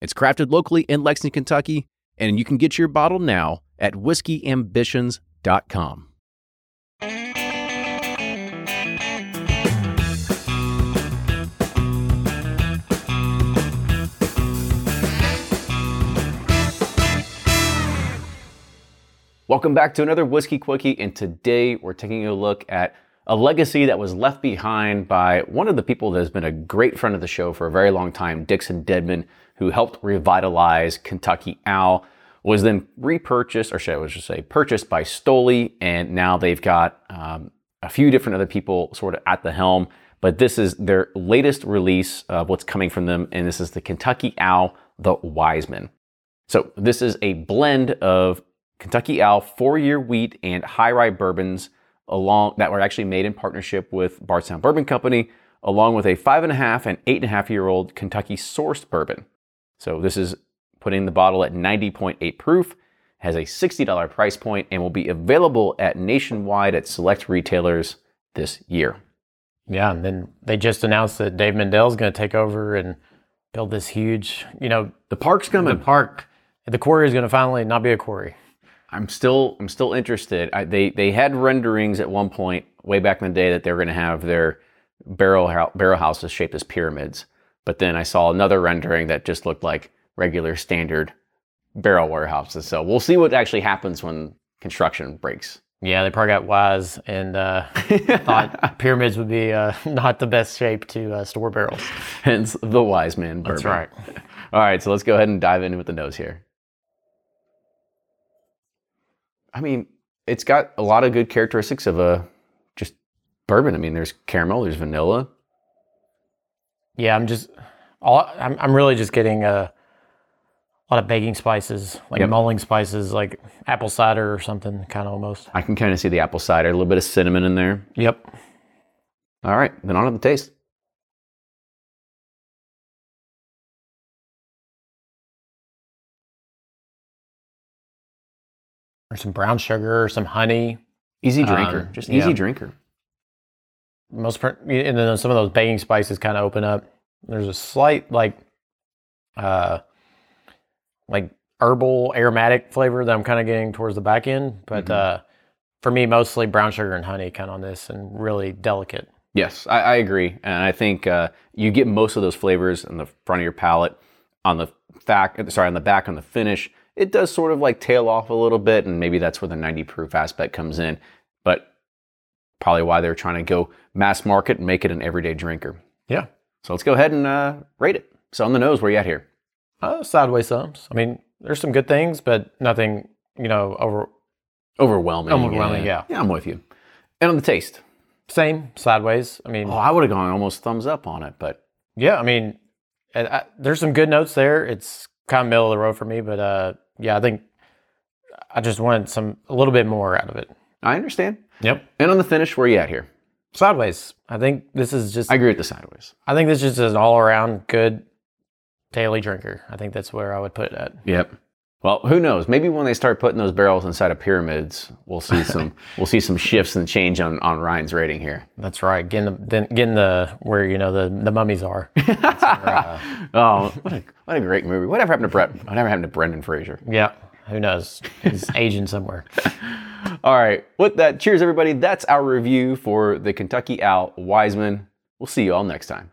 It's crafted locally in Lexington, Kentucky, and you can get your bottle now at whiskeyambitions.com. Welcome back to another Whiskey Quickie, and today we're taking a look at a legacy that was left behind by one of the people that has been a great friend of the show for a very long time, Dixon Dedman, who helped revitalize Kentucky Owl, was then repurchased, or should I just say, purchased by Stoli, and now they've got um, a few different other people sort of at the helm. But this is their latest release of what's coming from them, and this is the Kentucky Owl, the Wiseman. So this is a blend of Kentucky Owl four-year wheat and high rye bourbons along that were actually made in partnership with Bardstown Bourbon Company, along with a five and a half and eight and a half year old Kentucky sourced bourbon. So this is putting the bottle at 90.8 proof, has a $60 price point, and will be available at nationwide at select retailers this year. Yeah, and then they just announced that Dave Mendel is going to take over and build this huge, you know, The park's coming. the park. The quarry is going to finally not be a quarry. I'm still I'm still interested. I, they they had renderings at one point way back in the day that they were going to have their barrel barrel houses shaped as pyramids. But then I saw another rendering that just looked like regular standard barrel warehouses. So we'll see what actually happens when construction breaks. Yeah, they probably got wise and uh, thought pyramids would be uh, not the best shape to uh, store barrels. Hence the wise man bourbon. That's right. All right, so let's go ahead and dive in with the nose here. I mean, it's got a lot of good characteristics of a just bourbon. I mean, there's caramel, there's vanilla. Yeah, I'm just, all, I'm, I'm really just getting uh, a lot of baking spices, like Yep. mulling spices, like apple cider or something, kind of almost. I can kind of see the apple cider, a little bit of cinnamon in there. Yep. All right, then on to the taste. Or some brown sugar, or some honey. Easy drinker, Um, just yeah. easy drinker. most pr- and then some of those baking spices kind of open up. There's a slight like uh like herbal aromatic flavor that I'm kind of getting towards the back end, but Mhm. uh for me mostly brown sugar and honey kind of on this and really delicate. Yes, I, I agree, and I think uh, you get most of those flavors in the front of your palate. On the fact, sorry, on the back, on the finish, it does sort of like tail off a little bit, and maybe that's where the 90 proof aspect comes in. But probably why they're trying to go mass market and make it an everyday drinker. Yeah. So let's go ahead and uh, rate it. So on the nose, where you at here? Uh, sideways thumbs. I mean, there's some good things, but nothing, you know, over Overwhelming. Overwhelming, yeah. Yeah, I'm with you. And on the taste, same sideways. I mean, oh, I would have gone almost thumbs up on it, but Yeah, I mean, I, I, there's some good notes there. It's kind of middle of the road for me, but uh, yeah, I think I just wanted some a little bit more out of it. I understand. Yep. And on the finish, where you at here? Sideways. I think this is just. I I, agree with the sideways. I think this is just an all around good daily drinker. I think that's where I would put it at. Yep. Well, who knows? Maybe when they start putting those barrels inside of pyramids, we'll see some we'll see some shifts and change on, on Ryan's rating here. That's right. Getting the getting the where you know the the mummies are. Uh, oh, what a, what a great movie! Whatever happened to Brett? Whatever happened to Brendan Fraser? yeah. Who knows? He's aging somewhere. All right. With that, cheers, everybody. That's our review for the Kentucky Owl Wiseman. We'll see you all next time.